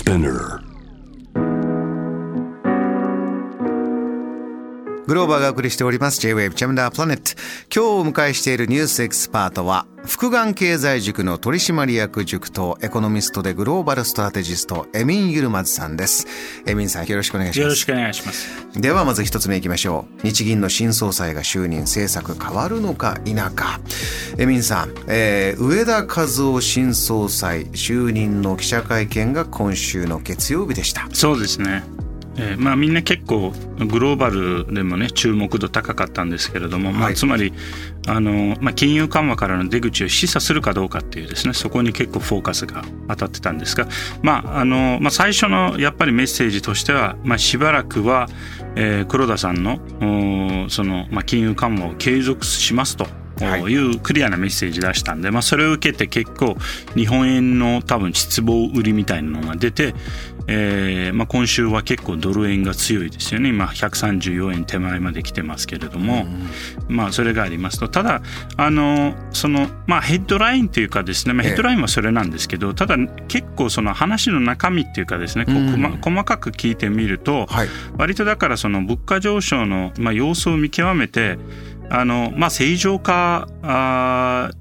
Spinner グローバーがお送りしております。J-Wave チャムダープラネット今日お迎えしているニュースエキスパートは福眼経済塾の取締役塾とエコノミストでグローバルストラテジストエミン・ユルマズさんです。エミンさんよろしくお願いします。よろしくお願いします。ではまず一つ目いきましょう。日銀の新総裁が就任政策変わるのか否か。エミンさん、えー、上田和夫新総裁就任の記者会見が今週の月曜日でした。そうですねえーまあ、みんな結構グローバルでもね注目度高かったんですけれども、まあ、つまりあの、まあ、金融緩和からの出口を示唆するかどうかっていうですねそこに結構フォーカスが当たってたんですが、まああのまあ、最初のやっぱりメッセージとしては、まあ、しばらくは、えー、黒田さんのその、まあ、金融緩和を継続しますと。い。うクリアなメッセージ出したんで、まあ、それを受けて結構日本円の多分失望売りみたいなのが出て、えーまあ、今週は結構ドル円が強いですよね。今134円手前まで来てますけれども、うん、まあ、それがありますと。ただあのその、まあ、ヘッドラインというかですね、まあ、ヘッドラインはそれなんですけど、ただ結構その話の中身っていうかですね、こう細かく聞いてみると、はい、割とだからその物価上昇の、まあ、様子を見極めてあの、まあ、正常化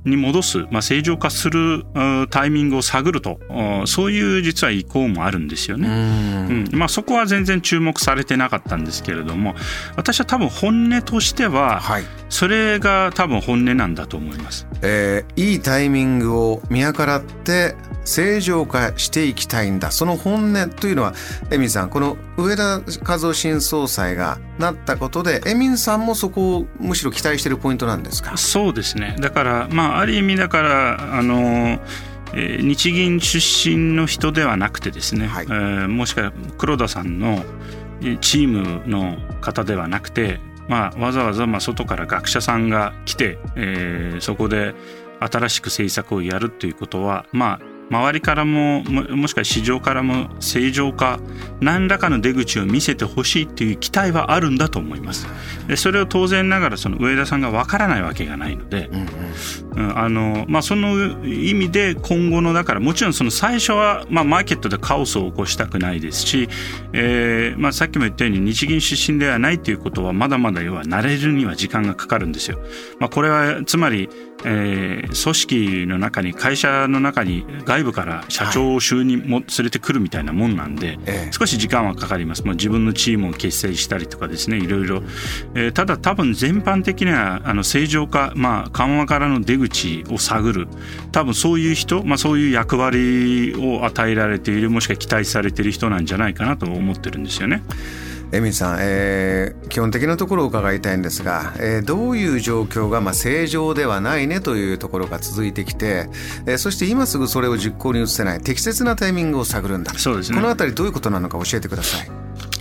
に戻す、まあ、正常化するタイミングを探ると、そういう実は意向もあるんですよね。うん。まあ、そこは全然注目されてなかったんですけれども、私は多分本音としては、はい、それが多分本音なんだと思います。えー、いいタイミングを見計らって正常化していきたいんだ。その本音というのはエミンさんこの上田和夫新総裁がなったことでエミンさんもそこをむしろ期待しているポイントなんですか？そうですね。だからまあある意味だからあのえー、日銀出身の人ではなくてですね、はい、えー、もしくは黒田さんのチームの方ではなくて、まあ、わざわざまあ外から学者さんが来て、えー、そこで新しく政策をやるということは、まあ、周りからももしくは市場からも正常化何らかの出口を見せてほしいっていう期待はあるんだと思いますでそれを当然ながらその上田さんがわからないわけがないので、うん、あのまあ、その意味で今後のだからもちろんその最初は、まあ、マーケットでカオスを起こしたくないですし、えーまあ、さっきも言ったように日銀出身ではないということはまだまだ要は慣れるには時間がかかるんですよ。まあ、これはつまりえー、組織の中に会社の中に外部から社長を就任も連れてくるみたいなもんなんで、はい、少し時間はかかります、まあ、自分のチームを結成したりとかですねいろいろ、えー、ただ多分全般的にはあの正常化、まあ、緩和からの出口を探る。多分そういう人、まあ、そういう役割を与えられているもしくは期待されている人なんじゃないかなと思ってるんですよね。エミさん、えー、基本的なところを伺いたいんですが、えー、どういう状況が、まあ、正常ではないねというところが続いてきて、えー、そして今すぐそれを実行に移せない適切なタイミングを探るんだそうです、ね、このあたりどういうことなのか教えてください。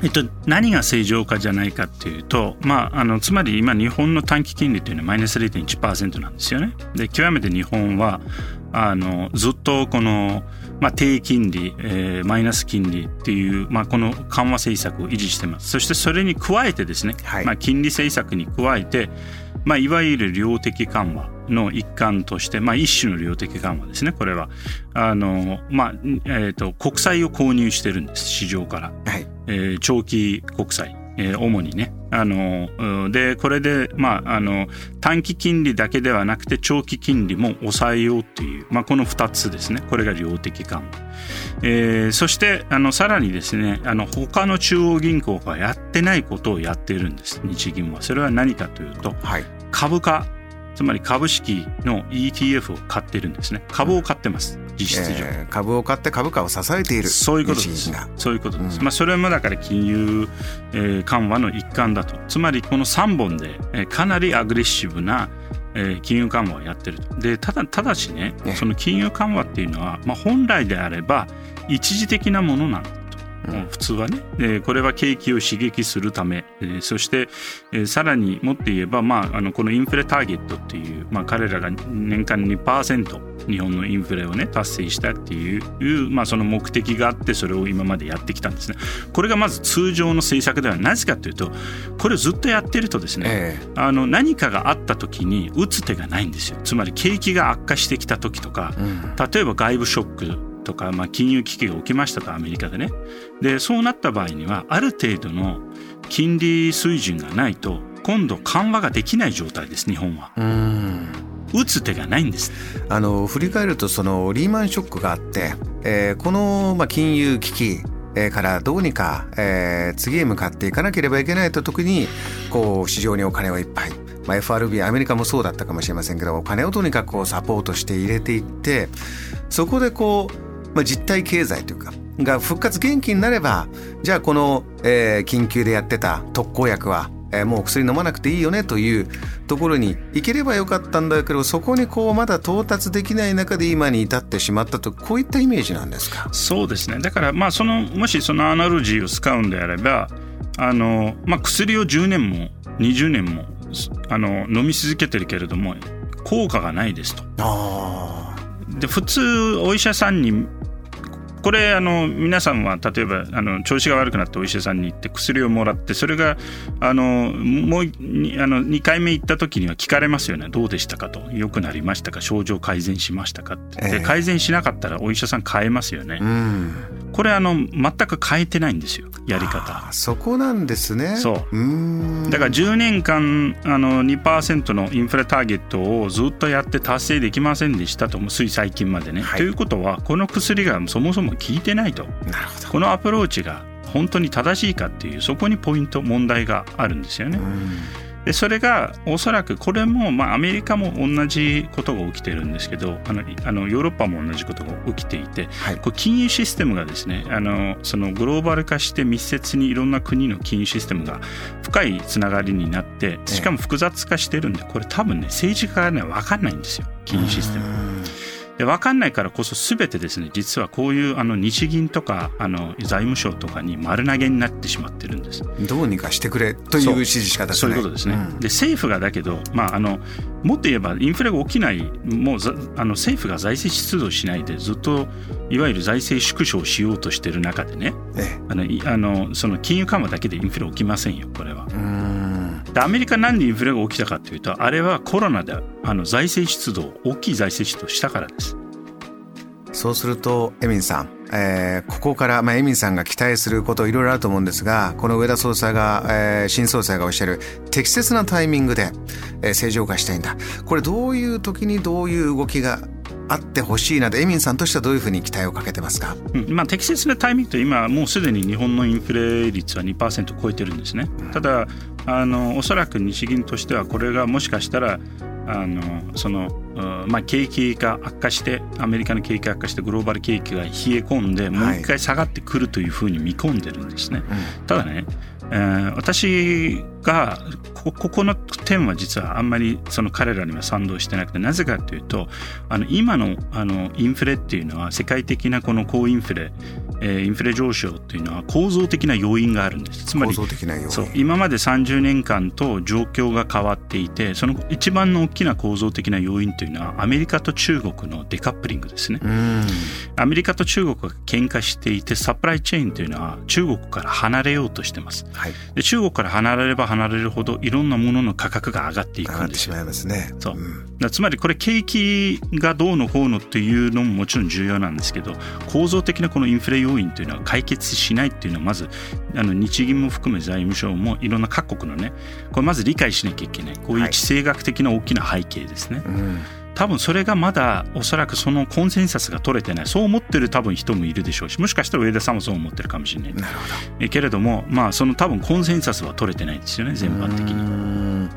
えっと、何が正常化じゃないかっていうと、まあ、あのつまり今日本の短期金利というのはマイナス0.1%なんですよね。で極めて日本はあのずっとこのまあ、低金利、えー、マイナス金利っていう、まあ、この緩和政策を維持してます。そしてそれに加えてですね、はい、まあ、金利政策に加えて、まあ、いわゆる量的緩和の一環として、まあ、一種の量的緩和ですね。これは。あの、まあえーと、国債を購入してるんです。市場から、はい。えー、長期国債えー、主にね。あの、で、これで、まあ、あの、短期金利だけではなくて長期金利も抑えようっていう、まあ、この2つですね。これが量的緩和。えー、そして、あの、さらにですね、あの、他の中央銀行がやってないことをやっているんです。日銀は。それは何かというと、はい、株価つまり株式の ETF を買ってるんですね。株を買ってます。実質上、えー、株を買って株価を支えているそういうことです。そういうことです、うん、まあ、それもだから金融、えー、緩和の一環だと。つまりこの3本で、えー、かなりアグレッシブなえー、金融緩和をやってると。でただただしねその金融緩和っていうのは、まあ、本来であれば一時的なものなんだ普通はね、えこれは景気を刺激するため、えそして、えさらにもっと言えば、まあ、あのこのインフレターゲットっていう、まあ、彼らが年間2%日本のインフレをね達成したっていう、まあ、その目的があってそれを今までやってきたんですね。これがまず通常の政策ではなぜかというとこれをずっとやってるとですね、えー、あの何かがあった時に打つ手がないんですよ。つまり景気が悪化してきた時とか、うん、例えば外部ショックとか、まあ、金融危機が起きましたとアメリカでね。でそうなった場合にはある程度の金利水準がないと今度緩和ができない状態です日本は。打つ手がないんです。あの振り返るとそのリーマンショックがあって、えー、この、まあ、金融危機からどうにか、えー、次へ向かっていかなければいけないと時にこう市場にお金をいっぱい、まあ、FRB アメリカもそうだったかもしれませんけどお金をとにかくこうサポートして入れていってそこでこう、まあ、実体経済というかが復活元気になればじゃあこの、えー、緊急でやってた特効薬はえー、もう薬飲まなくていいよねというところに行ければよかったんだけどそこにこうまだ到達できない中で今に至ってしまったとこういったイメージなんですか？そうですね。だからまあそのもしそのアナロジーを使うんであればあの、まあ、薬を10年も20年もあの飲み続けてるけれども効果がないですと。で普通お医者さんにこれあの皆さんは例えばあの調子が悪くなってお医者さんに行って薬をもらってそれがあのもうあの2回目行った時には聞かれますよね。どうでしたかと。良くなりましたか。症状改善しましたかって、で改善しなかったらお医者さん変えますよね。これあの全く変えてないんですよやり方。そこなんですね。そう。だから10年間あの2%のインフレターゲットをずっとやって達成できませんでしたとつい最近までね、はい、ということはこの薬がそもそも効いてないと。なるほど。このアプローチが本当に正しいかっていうそこにポイント問題があるんですよね。でそれがおそらくこれも、まあ、アメリカも同じことが起きてるんですけどあのあのヨーロッパも同じことが起きていて、はい、こ金融システムがですねあのそのグローバル化して密接にいろんな国の金融システムが深いつながりになってしかも複雑化してるんでこれ多分ね政治家がね分かんないんですよ金融システム。で分かんないからこそ全てですね実はこういうあの日銀とかあの財務省とかに丸投げになってしまってるんです。どうにかしてくれという指示し方ですねそういうことですね、うん、で政府がだけど、まあ、あのもっと言えばインフレが起きないもうあの政府が財政出動しないでずっといわゆる財政縮小しようとしてる中でね、ええ、あのあのその金融緩和だけでインフレ起きませんよこれは。でアメリカなんでインフレが起きたかというとあれはコロナであの財政出動大きい財政出動したからです。そうするとエミンさん、えー、ここから、まあ、エミンさんが期待することいろいろあると思うんですがこの上田総裁が、えー、新総裁がおっしゃる適切なタイミングで、えー、正常化したいんだこれどういう時にどういう動きがあってほしいなでエミンさんとしてはどういうふうに期待をかけてますか、うん、まあ、適切なタイミングと今もうすでに日本のインフレ率は2%超えてるんですね。ただあのおそらく日銀としてはこれがもしかしたらあのその、まあ、景気が悪化してアメリカの景気が悪化してグローバル景気が冷え込んでもう一回下がってくるというふうに見込んでるんですね。はい、ただね、えー、私がここの点は実はあんまりその彼らには賛同してなくてなぜかというとあの今のあのインフレっていうのは世界的なこの高インフレえー、インフレ上昇というのは構造的な要因があるんです。つまりそう今まで30年間と状況が変わっていてその一番の大きな構造的な要因というのはアメリカと中国のデカップリングですね。アメリカと中国が喧嘩していてサプライチェーンというのは中国から離れようとしてます、はい、で中国から離れれば離れるほどいろんなものの価格が上がっていくんですよ。上がってしまいますね。そう、うん、つまりこれ景気がどうのこうのっていうのももちろん重要なんですけど構造的なこのインフレ要因というのは解決しないっていうのはまずあの日銀も含め財務省もいろんな各国のねこれまず理解しなきゃいけない。こういう地政学的な大きな背景ですね。はいうん多分それがまだおそらくそのコンセンサスが取れてない。そう思ってる多分人もいるでしょうしもしかしたら上田さんもそう思ってるかもしれないなるほど。えけれどもまあその多分コンセンサスは取れてないんですよね全般的に、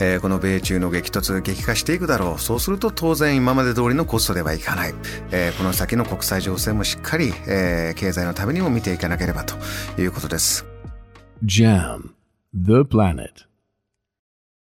えー、この米中の激突激化していくだろう。そうすると当然今まで通りのコストではいかない、えー、この先の国際情勢もしっかり、えー、経済のためにも見ていかなければということです。JAM The Planet